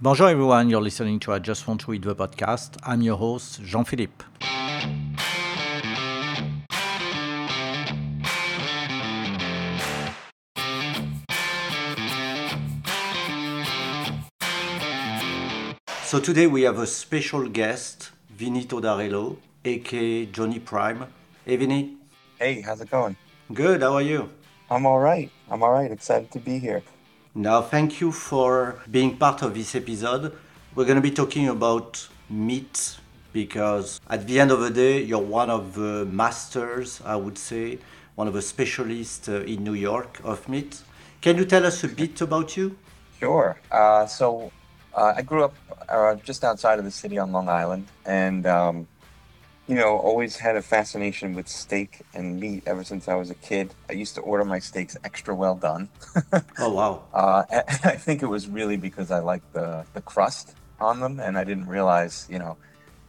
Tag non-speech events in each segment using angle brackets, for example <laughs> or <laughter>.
Bonjour, everyone. You're listening to I Just Want to Eat the podcast. I'm your host, Jean Philippe. So today we have a special guest, Vinny Todarello, aka Johnny Prime. Hey, Vinny. Hey, how's it going? Good. How are you? I'm all right. I'm all right. Excited to be here. Now, thank you for being part of this episode. We're going to be talking about meat because at the end of the day, you're one of the masters, I would say, one of the specialists uh, in New York of meat. Can you tell us a bit about you? Sure. Uh, so uh, I grew up uh, just outside of the city on Long Island, and um, you know, always had a fascination with steak and meat ever since I was a kid. I used to order my steaks extra well done. Oh, wow. <laughs> Uh, <laughs> I think it was really because I liked the the crust on them, and I didn't realize, you know,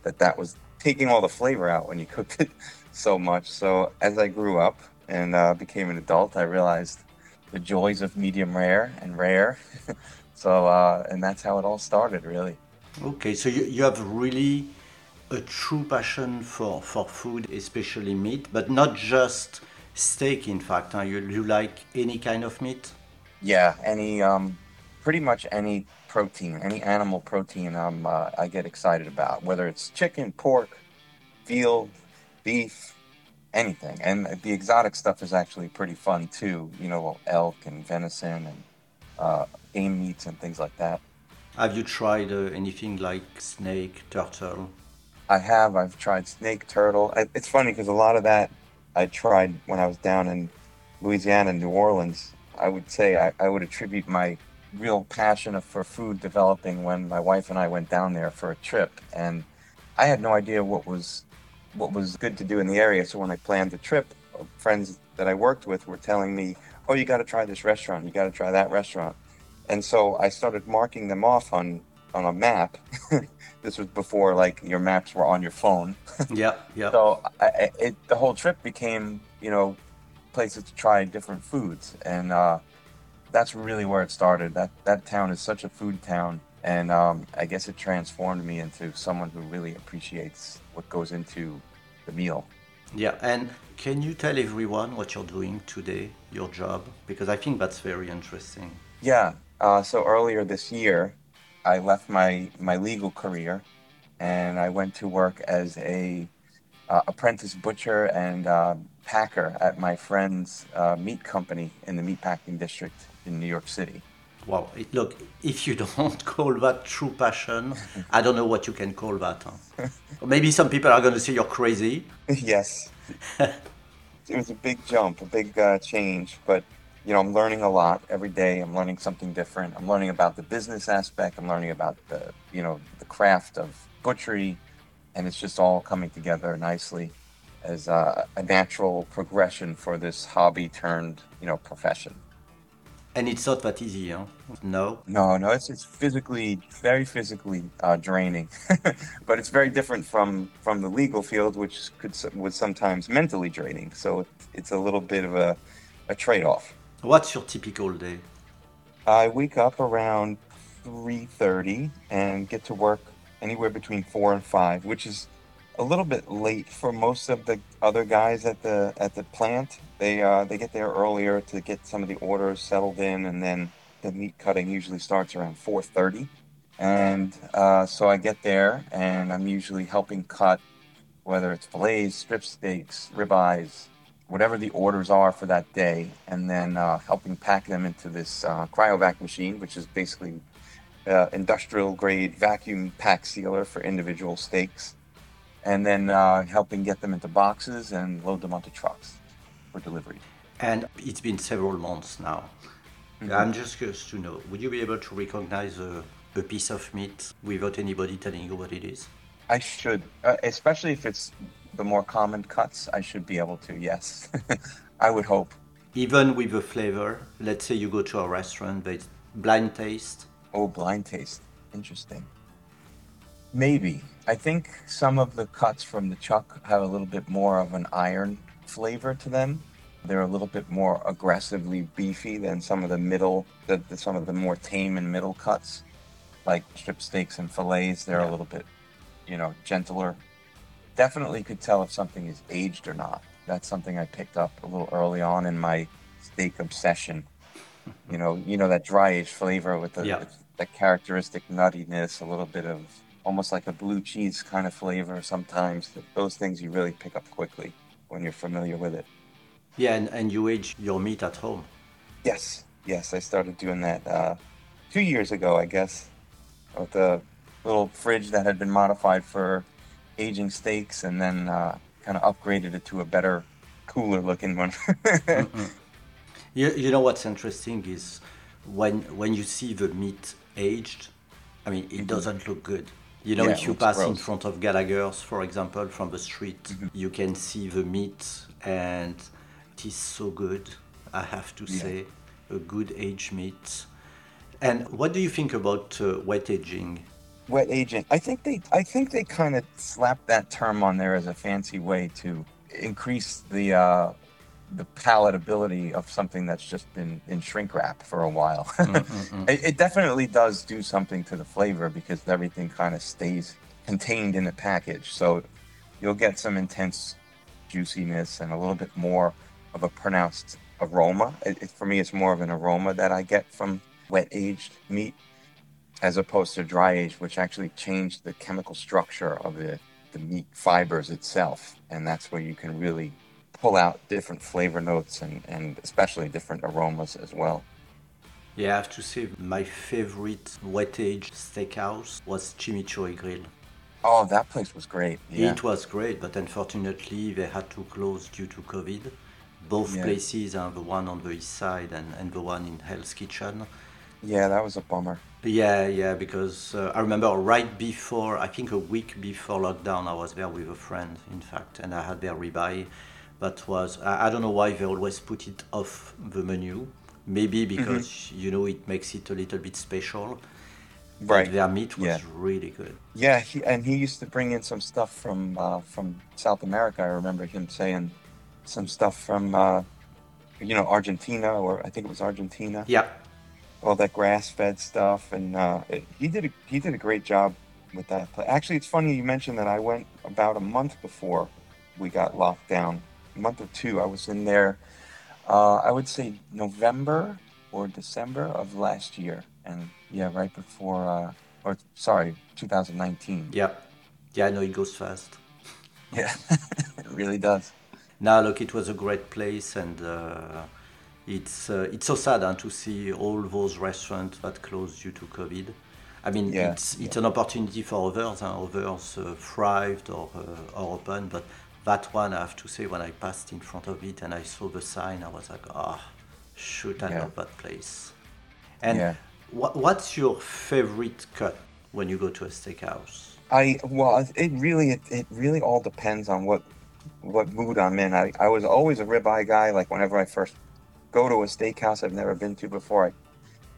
that that was taking all the flavor out when you cooked it <laughs> so much. So as I grew up and uh, became an adult, I realized the joys of medium rare and rare. so uh, and that's how it all started, really. Okay, so you, you have really a true passion for, for food, especially meat, but not just steak, in fact. Huh? You, you like any kind of meat? Yeah, any um, pretty much any protein, any animal protein, um, uh, I get excited about. Whether it's chicken, pork, veal, beef, anything. And the exotic stuff is actually pretty fun too. You know, elk and venison and uh, game meats and things like that. Have you tried uh, anything like snake, turtle? I have. I've tried snake, turtle. I, it's funny because a lot of that I tried when I was down in Louisiana, New Orleans. I would say I, I would attribute my real passion for food developing when my wife and I went down there for a trip, and I had no idea what was what was good to do in the area. So when I planned the trip, friends that I worked with were telling me, "Oh, you got to try this restaurant. You got to try that restaurant." And so I started marking them off on on a map. <laughs> this was before like your maps were on your phone. <laughs> Yeah, yeah. So I- it, the whole trip became, you know, places to try different foods, and uh, that's really where it started. That that town is such a food town, and um, I guess it transformed me into someone who really appreciates what goes into the meal. Yeah, and can you tell everyone what you're doing today, your job? Because I think that's very interesting. Yeah. Uh, so earlier this year, I left my my legal career, and I went to work as a uh, apprentice butcher and uh, packer at my friend's uh, meat company in the meatpacking district in New York City. Wow. Look, if you <laughs> don't call that true passion, <laughs> I don't know what you can call that. Huh? Maybe some people are going to say you're crazy. <laughs> yes, it was a big jump, a big uh, change, but you know, I'm learning a lot every day. I'm learning something different. I'm learning about the business aspect. I'm learning about the, you know, the craft of butchery, and it's just all coming together nicely as uh, a natural progression for this hobby turned, you know, profession. And it's not that easy, huh? No. No, no, it's it's physically very physically uh, draining, <laughs> but it's very different from from the legal field, which could was sometimes mentally draining. So it's, it's a little bit of a, a trade off. What's your typical day? I wake up around three thirty and get to work anywhere between four and five, which is a little bit late for most of the other guys at the at the plant. They uh, they get there earlier to get some of the orders settled in, and then the meat cutting usually starts around four thirty. And uh, so I get there, and I'm usually helping cut whether it's fillets, strip steaks, ribeyes, whatever the orders are for that day, and then uh, helping pack them into this uh, cryovac machine, which is basically uh, industrial grade vacuum pack sealer for individual steaks, and then uh, helping get them into boxes and load them onto trucks for delivery. And it's been several months now. I'm just curious to know would you be able to recognize a, a piece of meat without anybody telling you what it is? I should, uh, especially if it's the more common cuts, I should be able to. Yes, <laughs> I would hope. Even with the flavor, let's say you go to a restaurant, there's blind taste. Oh, blind taste. Interesting. Maybe. I think some of the cuts from the chuck have a little bit more of an iron flavor to them. They're a little bit more aggressively beefy than some of the middle, the, the, some of the more tame and middle cuts. like strip steaks and fillets. They're a little bit, you know, gentler. Definitely could tell if something is aged or not. That's something I picked up a little early on in my steak obsession. You know, you know that dry aged flavor with the Yeah. that characteristic nuttiness, a little bit of almost like a blue cheese kind of flavor. Sometimes those things you really pick up quickly when you're familiar with it. Yeah, and, and you age your meat at home. Yes, yes, I started doing that uh, two years ago, I guess, with a little fridge that had been modified for aging steaks, and then uh, kind of upgraded it to a better, cooler looking one. <laughs> You, you know what's interesting is when when you see the meat aged, I mean it doesn't look good. You know, Yeah, if you pass in front of Gallagher's, for example, from the street, Mm-hmm. you can see the meat, and it is so good. I have to Yeah. say, a good aged meat. And what do you think about uh, wet aging? Wet aging. I think they, I think they kind of slapped that term on there as a fancy way to increase the uh, the palatability of something that's just been in shrink wrap for a while. <laughs> it, it definitely does do something to the flavor because everything kind of stays contained in the package. So you'll get some intense juiciness and a little bit more of a pronounced aroma. It, it- for me, it's more of an aroma that I get from wet aged meat as opposed to dry age, which actually changed the chemical structure of the, the meat fibers itself. And that's where you can really pull out different flavor notes and, and especially different aromas as well. Yeah, I have to say my favorite wet aged steakhouse was Chimichurri Grill. Oh, that place was great. Yeah. It was great, but unfortunately they had to close due to COVID. Both Yeah. places, uh, the one on the east side and, and the one in Hell's Kitchen. Yeah, that was a bummer. Yeah, yeah, because uh, I remember right before, I think a week before lockdown, I was there with a friend, in fact, and I had their ribeye. That was, I, I don't know why they always put it off the menu. Maybe Mm-hmm. because, you know, it makes it a little bit special. But Right. their meat was Yeah. really good. Yeah, he, and he used to bring in some stuff from uh, from South America. I remember him saying some stuff from uh, you know Argentina, or I think it was Argentina. Yeah, all that grass-fed stuff, and uh, it, he did a, he did a great job with that. Actually, it's funny you mentioned that. I went about a month before we got locked down, a month or two. I was in there. Uh, I would say November or December of last year, and yeah, right before, uh, or sorry, 2019. yeah. Yeah, I know it goes fast. Yeah, <laughs> it really does. Now, look, it was a great place, and uh, it's uh, it's so sad huh, to see all those restaurants that closed due to COVID. I mean, Yeah, it's it's an opportunity for others, and others uh, thrived or uh, or open, but that one, I have to say, when I passed in front of it and I saw the sign, I was like, ah, shoot, I Yeah. love that place. And Yeah. wha- what's your favorite cut when you go to a steakhouse? I well, it really it, it really all depends on what what mood I'm in. I, I was always a ribeye guy. Like whenever I first go to a steakhouse I've never been to before, I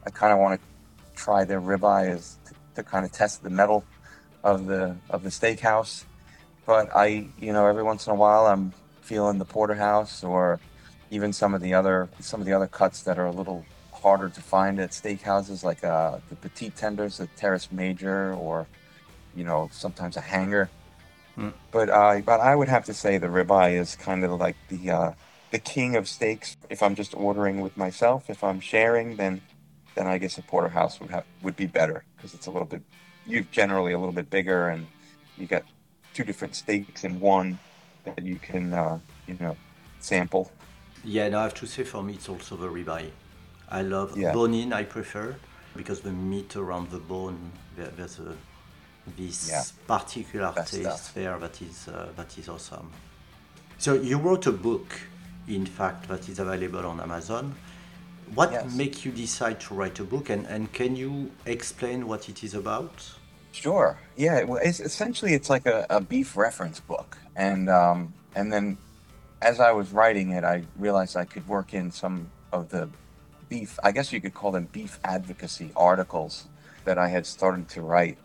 I kind of want to try their ribeye as to, to kind of test the mettle of the of the steakhouse. But I, you know, every once in a while I'm feeling the porterhouse or even some of the other some of the other cuts that are a little harder to find at steakhouses, like uh, the petite tenders, the Teres Major, or you know sometimes a hanger. But uh, but I would have to say the ribeye is kind of like the uh, the king of steaks. If I'm just ordering with myself, if I'm sharing, then then I guess a porterhouse would have would be better because it's a little bit you've generally a little bit bigger and you got two different steaks in one that you can uh, you know sample. Yeah, no, I have to say for me it's also the ribeye. I love Yeah. bone in. I prefer because the meat around the bone there, there's a this Yeah. particular Best taste stuff. there that is uh, that is awesome. So you wrote a book, in fact, that is available on Amazon. What Yes. make you decide to write a book, and, and can you explain what it is about? Sure. Yeah. Well, it's essentially it's like a, a beef reference book, and um, and then as I was writing it, I realized I could work in some of the beef. I guess you could call them beef advocacy articles that I had started to write.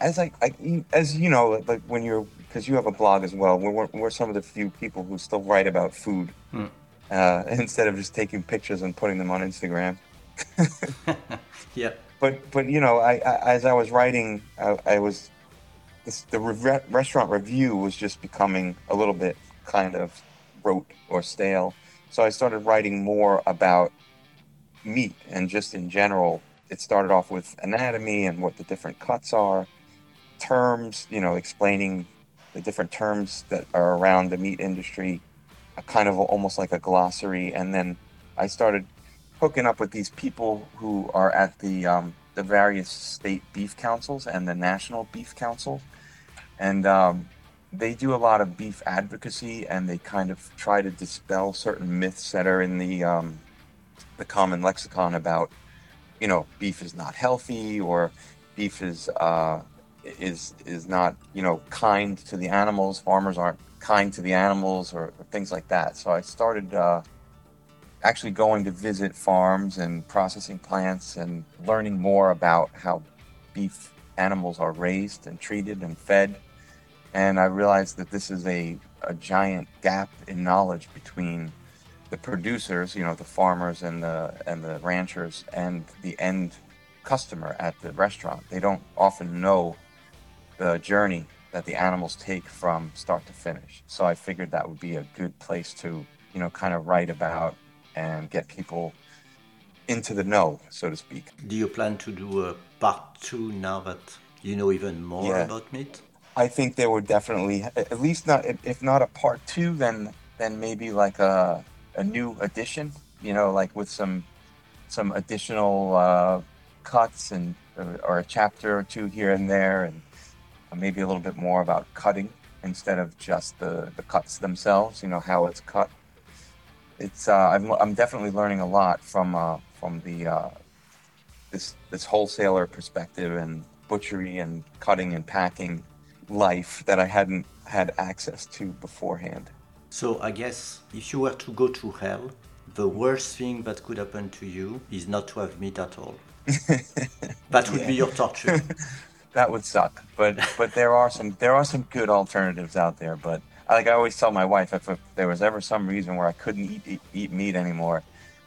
As I, I as you know, like when you're because you have a blog as well. We're we're some of the few people who still write about food uh, <laughs> instead of just taking pictures and putting them on Instagram. <laughs> Yeah. but but you know, I, I as I was writing, I, I was this, the re- restaurant review was just becoming a little bit kind of rote or stale. So I started writing more about meat and just in general. It started off with anatomy and what the different cuts are, terms, you know, explaining the different terms that are around the meat industry, kind of almost like a glossary. And then I started hooking up with these people who are at the um, the various state beef councils and the national beef council, and um, they do a lot of beef advocacy and they kind of try to dispel certain myths that are in the um, the common lexicon about you know beef is not healthy or beef is uh, is is not you know kind to the animals. Farmers aren't kind to the animals or, or things like that. So I started uh, actually going to visit farms and processing plants and learning more about how beef animals are raised and treated and fed. And I realized that this is a, a giant gap in knowledge between the producers, you know, the farmers and the and the ranchers and the end customer at the restaurant. They don't often know the journey that the animals take from start to finish. So I figured that would be a good place to, you know, kind of write about and get people into the know, so to speak. Do you plan to do a part two now that you know even more yeah. about meat? I think there would definitely, at least not, if not a part two, then then maybe like a a new edition. You know, like with some some additional uh, cuts and or a chapter or two here and there, and maybe a little bit more about cutting instead of just the, the cuts themselves, you know, how it's cut. It's, uh, I'm, I'm definitely learning a lot from, uh, from the, uh, this, this wholesaler perspective and butchery and cutting and packing life that I hadn't had access to beforehand. So I guess if you were to go to hell, the worst thing that could happen to you is not to have meat at all. <laughs> that would yeah. be your torture. <laughs> that would suck. But but there are some there are some good alternatives out there. But like I always tell my wife, if, if there was ever some reason where I couldn't eat, eat, eat meat anymore,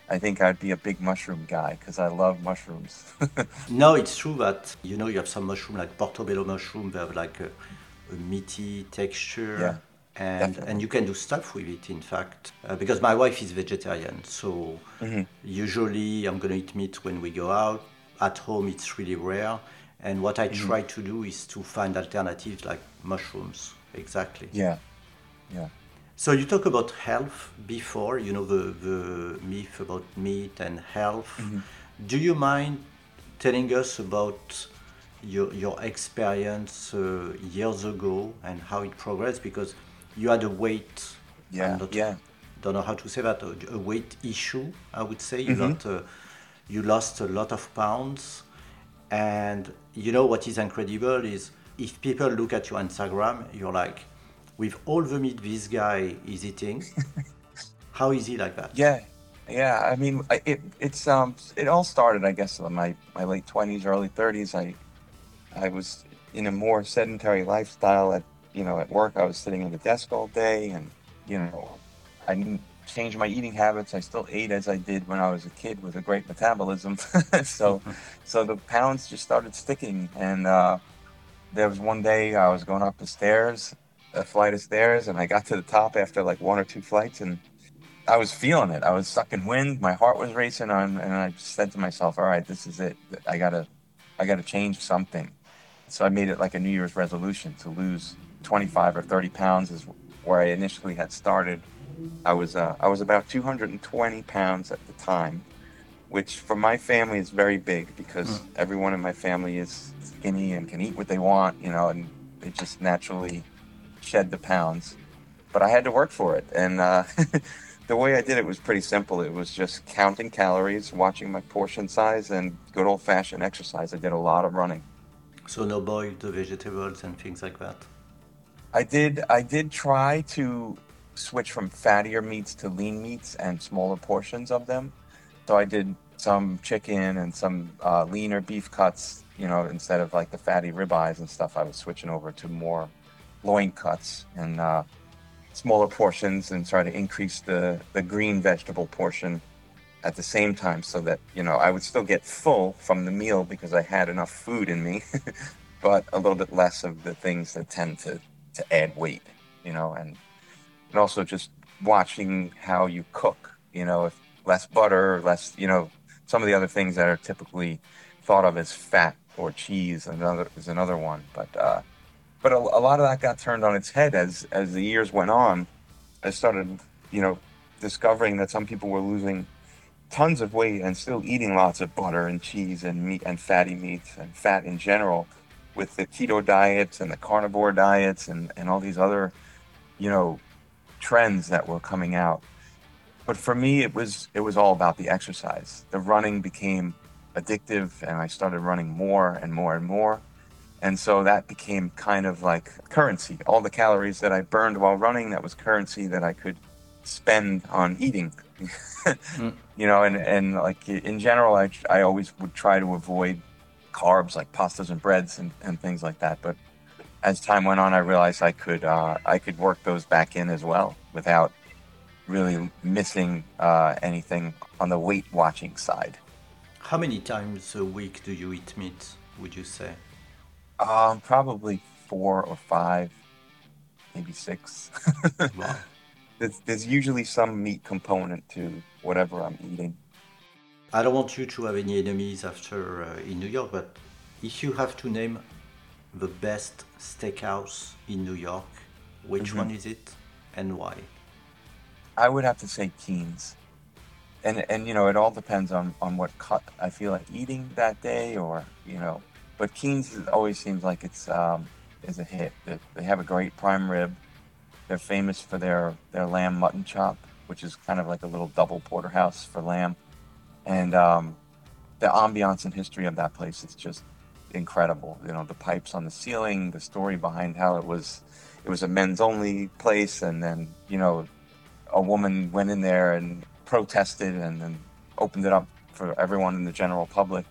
I think I'd be a big mushroom guy because I love mushrooms. <laughs> no, it's true that you know you have some mushroom like portobello mushroom. They have like a, a meaty texture. Yeah. And, and you can do stuff with it, in fact, uh, because my wife is vegetarian. So mm-hmm. usually I'm going to eat meat when we go out. At home, it's really rare and what I mm. try to do is to find alternatives like mushrooms. Exactly. Yeah. Yeah. So you talk about health before, you know, the, the myth about meat and health. Mm-hmm. Do you mind telling us about your, your experience uh, years ago and how it progressed? Because you had a weight, yeah, not, yeah. don't know how to say that, a, weight issue, I would say. You, mm-hmm. uh, you lost a lot of pounds and you know what is incredible is if people look at your Instagram, you're like, with all the meat this guy is eating, <laughs> how is he like that? Yeah, yeah. I mean, it it's um it all started, I guess, in my my late twenties, early thirties. I I was in a more sedentary lifestyle. At you know, at work, I was sitting at a desk all day, and you know, I didn't changed my eating habits. I still ate as I did when I was a kid with a great metabolism. <laughs> so, <laughs> so the pounds just started sticking. And uh, there was one day I was going up the stairs, a flight of stairs, and I got to the top after like one or two flights, and I was feeling it. I was sucking wind. My heart was racing on, and I said to myself, "All right, this is it. I gotta, I gotta change something." So I made it like a New Year's resolution to lose 25 or 30 pounds is where I initially had started I was uh, I was about 220 pounds at the time, which for my family is very big because mm. everyone in my family is skinny and can eat what they want, you know, and they just naturally shed the pounds. But I had to work for it, and uh, <laughs> the way I did it was pretty simple. It was just counting calories, watching my portion size, and good old fashioned exercise. I did a lot of running. So no boiled vegetables and things like that. I did. I did try to switch from fattier meats to lean meats and smaller portions of them. So I did some chicken and some uh, leaner beef cuts. You know, instead of like the fatty ribeyes and stuff, I was switching over to more loin cuts and uh, smaller portions and try to increase the the green vegetable portion at the same time so that you know I would still get full from the meal because I had enough food in me, <laughs> but a little bit less of the things that tend to to add weight, you know, and and also just watching how you cook, you know, if less butter, less, you know, some of the other things that are typically thought of as fat or cheese another is another one, but uh, but a, a lot of that got turned on its head as as the years went on. I started, you know, discovering that some people were losing tons of weight and still eating lots of butter and cheese and meat and fatty meats and fat in general with the keto diets and the carnivore diets and, and all these other, you know, trends that were coming out. But for me it was it was all about the exercise. The running became addictive and I started running more and more and more. And so that became kind of like currency. All the calories that I burned while running, that was currency that I could spend on eating. mm. <laughs> You know, and, and like in general, I, I always would try to avoid carbs like pastas and breads and, and things like that. But as time went on, I realized I could uh, I could work those back in as well without really missing uh, anything on the weight watching side. How many times a week do you eat meat? Would you say? Um, probably four or five, maybe six. <laughs> wow. There's, there's usually some meat component to whatever I'm eating. I don't want you to have any enemies after uh, in New York, but if you have to name the best steakhouse in New York, which mm-hmm. one is it and why? I would have to say Keen's. And and you know, it all depends on on what cut I feel like eating that day or, you know, but Keen's always seems like it's um, is a hit. They, they have a great prime rib. They're famous for their their lamb mutton chop, which is kind of like a little double porterhouse for lamb. And um, the ambiance and history of that place is just incredible. You know, the pipes on the ceiling, the story behind how it was it was a men's only place, and then you know, a woman went in there and protested, and then opened it up for everyone in the general public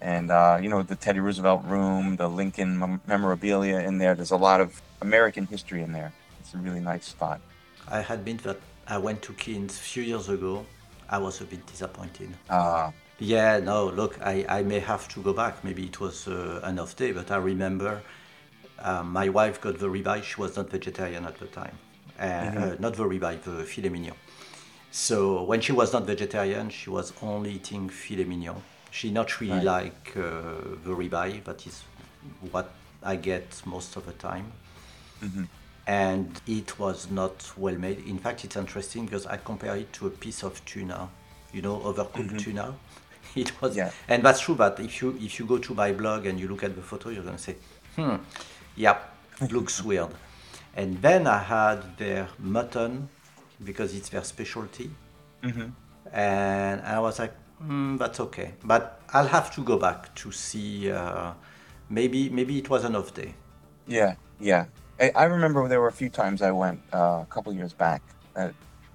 and uh, you know the Teddy Roosevelt room, the Lincoln memorabilia in there. There's a lot of American history in there. It's a really nice spot. I had been that I went to Keen's a few years ago. I was a bit disappointed. Ah. Uh, yeah, no, look, I, I may have to go back. Maybe it was uh, an off day, but I remember uh, my wife got the ribeye. She was not vegetarian at the time. Mm-hmm. Uh, not the ribeye, the filet mignon. So when she was not vegetarian, she was only eating filet mignon she not really right. like uh, the ribeye, but it's what I get most of the time. Mm-hmm. And it was not well made. In fact, it's interesting because I compare it to a piece of tuna, you know, overcooked mm-hmm. tuna. <laughs> It was, yeah. and that's true. But if you if you go to my blog and you look at the photo, you're gonna say, hmm, yeah, <laughs> looks weird. And then I had their mutton because it's their specialty, mm-hmm. and I was like, Mm, that's okay, but I'll have to go back to see. Uh, maybe maybe it was an off day. Yeah, yeah. I, I remember there were a few times I went uh, a couple years back. That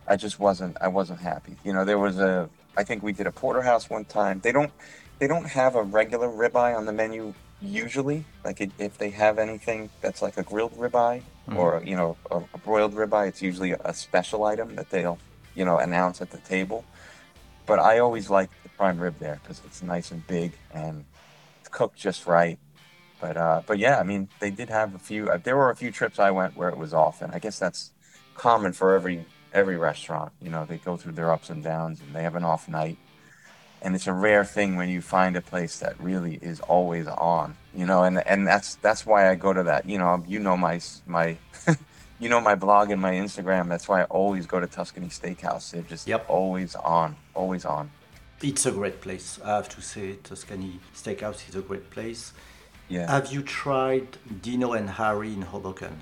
I just wasn't I wasn't happy. You know, there was a I think we did a porterhouse one time. They don't they don't have a regular ribeye on the menu usually. Like it, if they have anything that's like a grilled ribeye mm-hmm. or you know a, a broiled ribeye, it's usually a special item that they'll you know announce at the table. But I always like the prime rib there because it's nice and big and it's cooked just right. But uh, but yeah, I mean, they did have a few. Uh, there were a few trips I went where it was off, and I guess that's common for every every restaurant. You know, they go through their ups and downs, and they have an off night. And it's a rare thing when you find a place that really is always on. You know, and and that's that's why I go to that. You know, you know my my <laughs> you know my blog and my Instagram. That's why I always go to Tuscany Steakhouse. They're just yep. always on, always on. It's a great place. I have to say, Tuscany Steakhouse is a great place. Yeah. Have you tried Dino and Harry in Hoboken?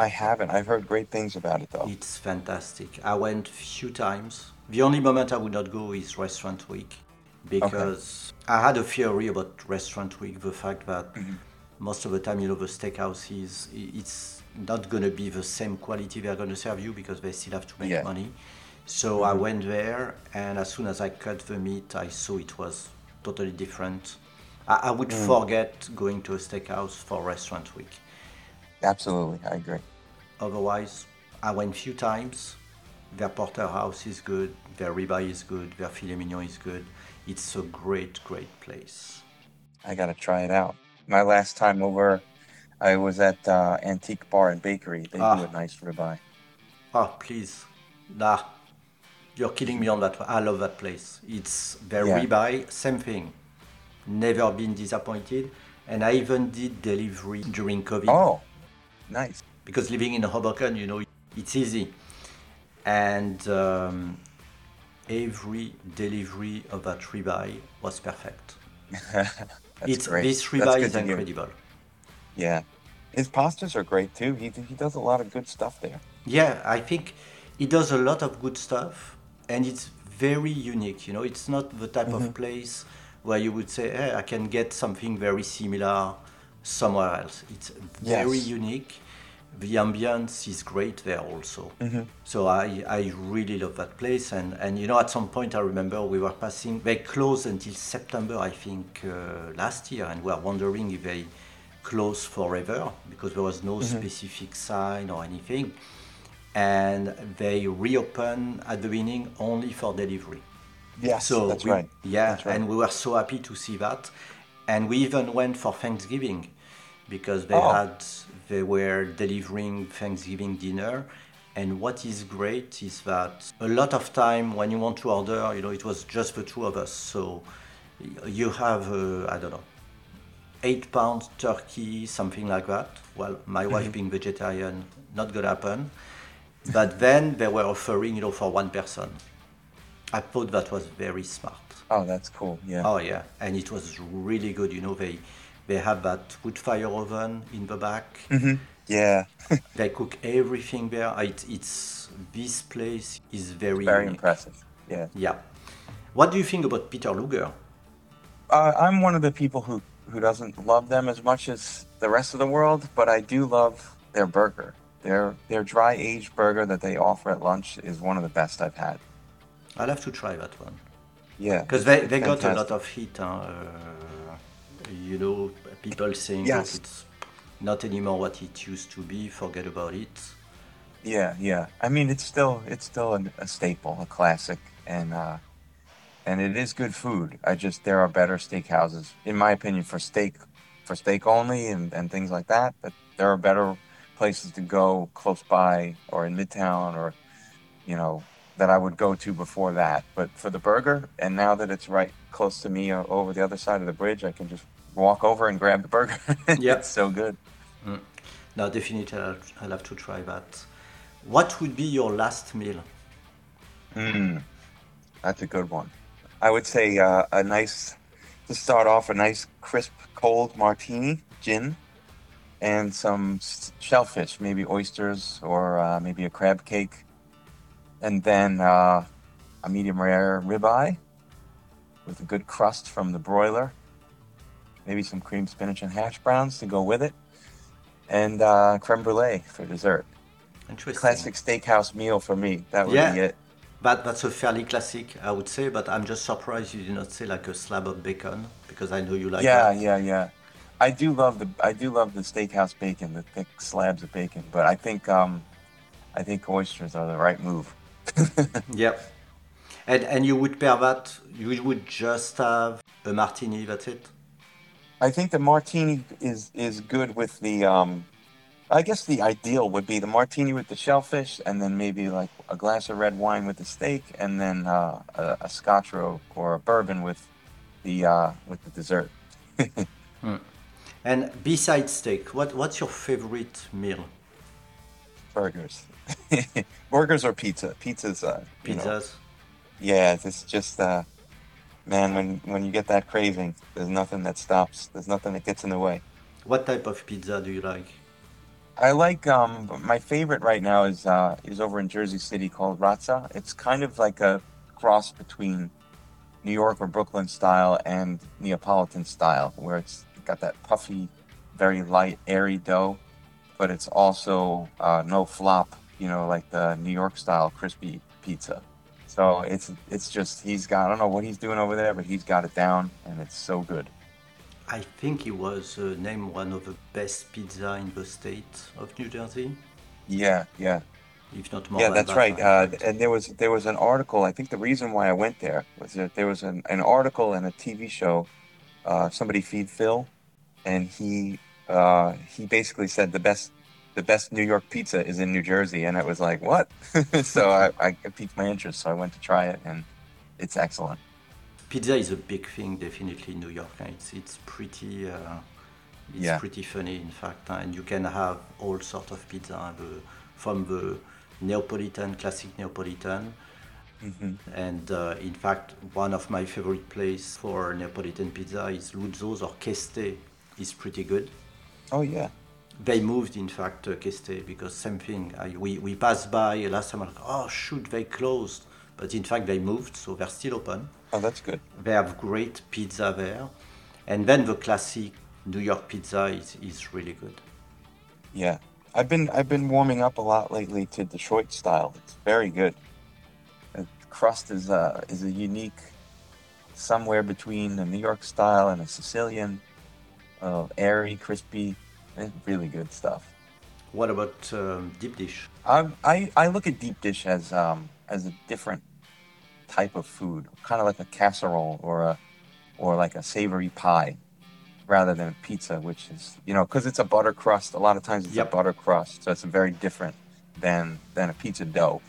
I haven't. I've heard great things about it though. It's fantastic. I went a few times. The only moment I would not go is Restaurant Week because okay. I had a theory about Restaurant Week. The fact that mm-hmm. most of the time, you know, the steakhouses, it's not going to be the same quality they're going to serve you because they still have to make yeah. money. So I went there, and as soon as I cut the meat, I saw it was totally different. I, I would mm. forget going to a steakhouse for restaurant week. Absolutely, I agree. Otherwise, I went few times, Their porterhouse is good, their ribeye is good, their filet mignon is good. It's a great, great place. I gotta try it out. My last time over, I was at uh, Antique Bar and Bakery. They do Ah. a nice ribeye. Oh, please. Nah, you're killing me on that one. I love that place. It's their Yeah. ribeye, same thing. Never been disappointed. And I even did delivery during COVID. Oh, nice. Because living in Hoboken, you know, it's easy. And um, every delivery of that ribeye was perfect. <laughs> It's great. this ribeye is incredible. Yeah. His pastas are great too. He, he does a lot of good stuff there. Yeah, I think he does a lot of good stuff, and it's very unique. You know, it's not the type Mm-hmm. of place where you would say, "Hey, I can get something very similar somewhere else." It's very Yes. unique. The ambience is great there also. Mm-hmm. So I, I really love that place. And, and you know, at some point I remember we were passing, they closed until September, I think, uh, last year, and we were wondering if they close forever because there was no Mm-hmm. specific sign or anything. And they reopened at the beginning only for delivery. Yes, So that's we- right. Yeah, That's right. and we were so happy to see that, and we even went for Thanksgiving because they Oh. had they were delivering Thanksgiving dinner. And what is great is that a lot of time when you want to order, you know, it was just the two of us. So you have uh, I don't know eight pounds turkey, something like that. Well, my Mm-hmm. wife being vegetarian, not gonna happen. But then they were offering, you know, for one person. I thought that was very smart. Oh, that's cool. Yeah. Oh yeah, and it was really good. You know, they they have that wood fire oven in the back. Yeah. <laughs> They cook everything there. It, it's this place is very Very unique. impressive. Yeah. Yeah. What do you think about Peter Luger? Uh, I'm one of the people who, who doesn't love them as much as the rest of the world, but I do love their burger. Their their dry aged burger that they offer at lunch is one of the best I've had. I'll have to try that one Yeah. because they, they got a lot of heat. Huh? Uh, you know, people saying Yes. "Look, it's not anymore what it used to be. Forget about it. Yeah, yeah. I mean, it's still it's still a, a staple, a classic, and uh, and it is good food. I just there are better steakhouses, in my opinion, for steak, for steak only, and and things like that. But there are better places to go close by or in Midtown or, you know, that I would go to before that. But for the burger, and now that it's right close to me uh, over the other side of the bridge, I can just walk over and grab the burger. Yeah. <laughs> it's so good. No, definitely, I'll, have to try that. What would be your last meal? That's a good one. I would say uh, a nice, to start off, a nice crisp cold martini, gin, and some shellfish, maybe oysters or uh, maybe a crab cake, and then uh, a medium rare ribeye with a good crust from the broiler, maybe some cream spinach and hash browns to go with it, and uh, creme brulee for dessert. Interesting. Classic steakhouse meal for me. That would Yeah. be it. That, that's a fairly classic, I would say, but I'm just surprised you did not say like a slab of bacon because I know you like yeah, that. yeah, yeah. I do love the I do love the steakhouse bacon, the thick slabs of bacon. But I think um, I think oysters are the right move. <laughs> Yeah. And, and you would pair that, you would just have a martini, that's it? I think the martini is is good with the. Um, I guess the ideal would be the martini with the shellfish, and then maybe like a glass of red wine with the steak, and then uh, a, a scotch or, or a bourbon with the uh, with the dessert. <laughs> And besides steak, what, what's your favorite meal? Burgers, <laughs> burgers or pizza. Pizza's uh, you know, Yeah, it's just uh man, when when you get that craving, there's nothing that stops. There's nothing that gets in the way. What type of pizza do you like? I like um my favorite right now is uh is over in Jersey City called Razza. It's kind of like a cross between New York or Brooklyn style and Neapolitan style, where it's got that puffy, very light, airy dough, but it's also uh, no flop, you know, like the New York style crispy pizza. So it's it's just he's got I don't know what he's doing over there, but he's got it down, and it's so good. I think he was uh, named one of the best pizza in the state of New Jersey. Yeah, yeah. if not more. Yeah, that's that, right. Uh, and there was there was an article. I think the reason why I went there was that there was an, an article and a TV show. Uh, somebody feed Phil, and he uh, he basically said the best the best New York pizza is in New Jersey, and it was like what? <laughs> so I, I it piqued my interest, so I went to try it, and it's excellent. Pizza is a big thing, definitely in New York. and It's it's pretty uh, it's Yeah. pretty funny, in fact, and you can have all sorts of pizza, the, from the Neapolitan, classic Neapolitan, hmm and uh, in fact, one of my favorite place for Neapolitan pizza is Luzzo's or Keste. is pretty good. Oh yeah. They moved, in fact, uh, Keste because same thing. I, we, we passed by last time. Like, oh shoot, they closed, but in fact they moved, so they're still open. Oh, that's good. They have great pizza there, and then the classic New York pizza is, is really good. Yeah, I've been I've been warming up a lot lately to Detroit style. It's very good. The crust is uh is a unique, somewhere between a New York style and a Sicilian, uh, airy, crispy, and really good stuff. What about um, deep dish? I I I look at deep dish as um as a different type of food, kind of like a casserole or a or like a savory pie, rather than a pizza, which is you know because it's a butter crust. A lot of times it's Yep. a butter crust, so it's very different than than a pizza dough.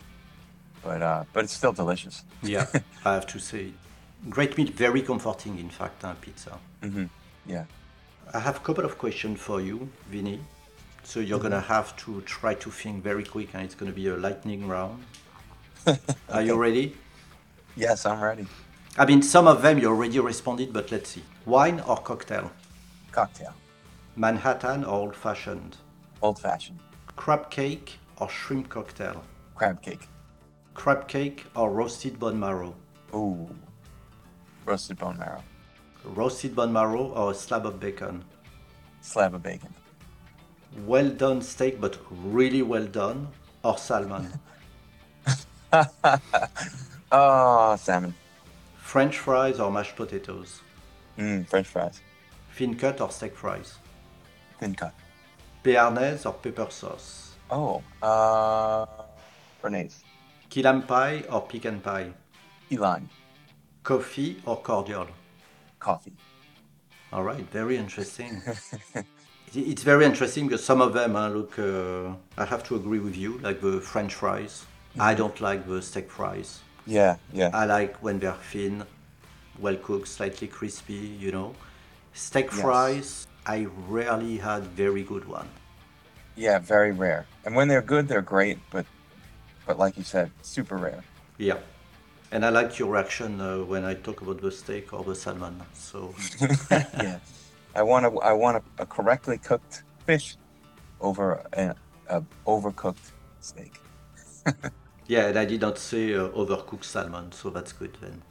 But uh, but it's still delicious. Yeah, <laughs> I have to say, great meat, very comforting. In fact, uh, pizza. hmm Yeah. I have a couple of questions for you, Vinny. So you're gonna mm-hmm. have to try to think very quick, and it's gonna be a lightning round. <laughs> Are you ready? Yes, I'm ready. I mean, some of them you already responded, but let's see. Wine or cocktail? Cocktail, Manhattan or old fashioned? old fashioned, Crab cake or shrimp cocktail? crab cake. Crab cake or roasted bone marrow? Ooh, roasted bone marrow, Roasted bone marrow or a slab of bacon? slab of bacon. Well done steak, but really well done, or salmon? Oh, <laughs> salmon. French fries or mashed potatoes? Mm, French fries, Thin cut or steak fries? thin cut. Béarnaise or pepper sauce? Oh, uh, Béarnaise. Key lime pie or pecan pie? Lime. Coffee or cordial? Coffee. All right, very interesting. <laughs> It's very interesting because some of them uh, look. Uh, I have to agree with you, like the French fries. I don't like the steak fries. Yeah, yeah. I like when they're thin, well cooked, slightly crispy. You know, steak Yes. fries. I rarely had very good one. yeah, very rare. And when they're good, they're great, but but like you said, super rare. Yeah, and I like your reaction uh, when I talk about the steak or the salmon. So <laughs> yeah. I want a, I want a, a correctly cooked fish over a, a overcooked steak. <laughs> yeah, and I did not say uh, overcooked salmon, so that's good then.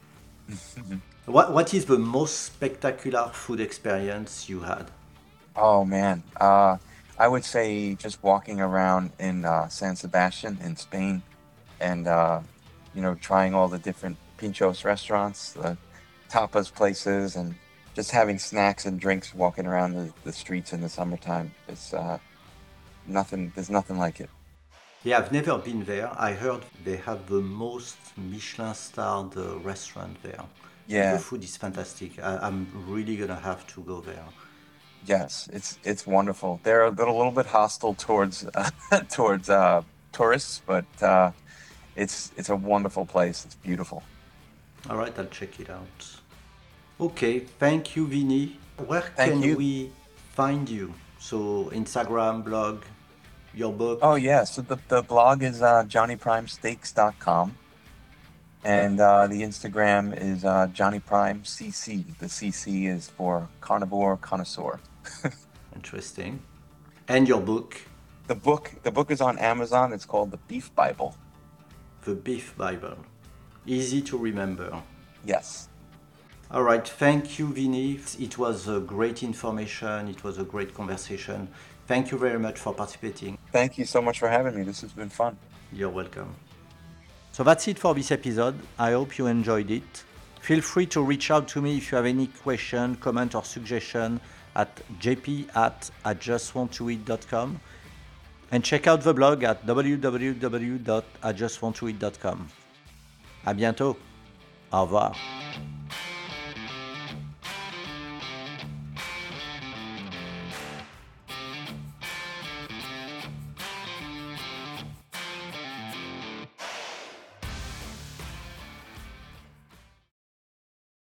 <laughs> what What is the most spectacular food experience you had? Oh man, uh, I would say just walking around in uh, San Sebastian in Spain, and uh, you know trying all the different pinchos restaurants, the tapas places, and just having snacks and drinks walking around the, the streets in the summertime. It's uh, nothing. There's nothing like it. Yeah, I've never been there. I heard they have the most Michelin starred uh, restaurant there. Yeah. The food is fantastic. I, I'm really gonna have to go there. Yes, it's it's wonderful. They're a little, little bit hostile towards uh, <laughs> towards uh, tourists, but uh, it's it's a wonderful place. It's beautiful. All right, I'll check it out. Okay, thank you, Vinny. Where Thank can you. we find you? So Instagram, blog, your book. Oh yeah, so the, the blog is uh, johnnyprimesteaks.com and uh, the Instagram is uh, johnnyprimecc. The CC is for carnivore connoisseur. <laughs> Interesting. And your book, The book the book is on Amazon. It's called The Beef Bible. The Beef Bible. Easy to remember. Yes. All right, thank you, Vinny. It was a great information. It was a great conversation. Thank you very much for participating. Thank you so much for having me. This has been fun. You're welcome. So that's it for this episode. I hope you enjoyed it. Feel free to reach out to me if you have any question, comment, or suggestion at jp at I And check out the blog at www.ijustwanttoeat.com. À bientôt. Au revoir.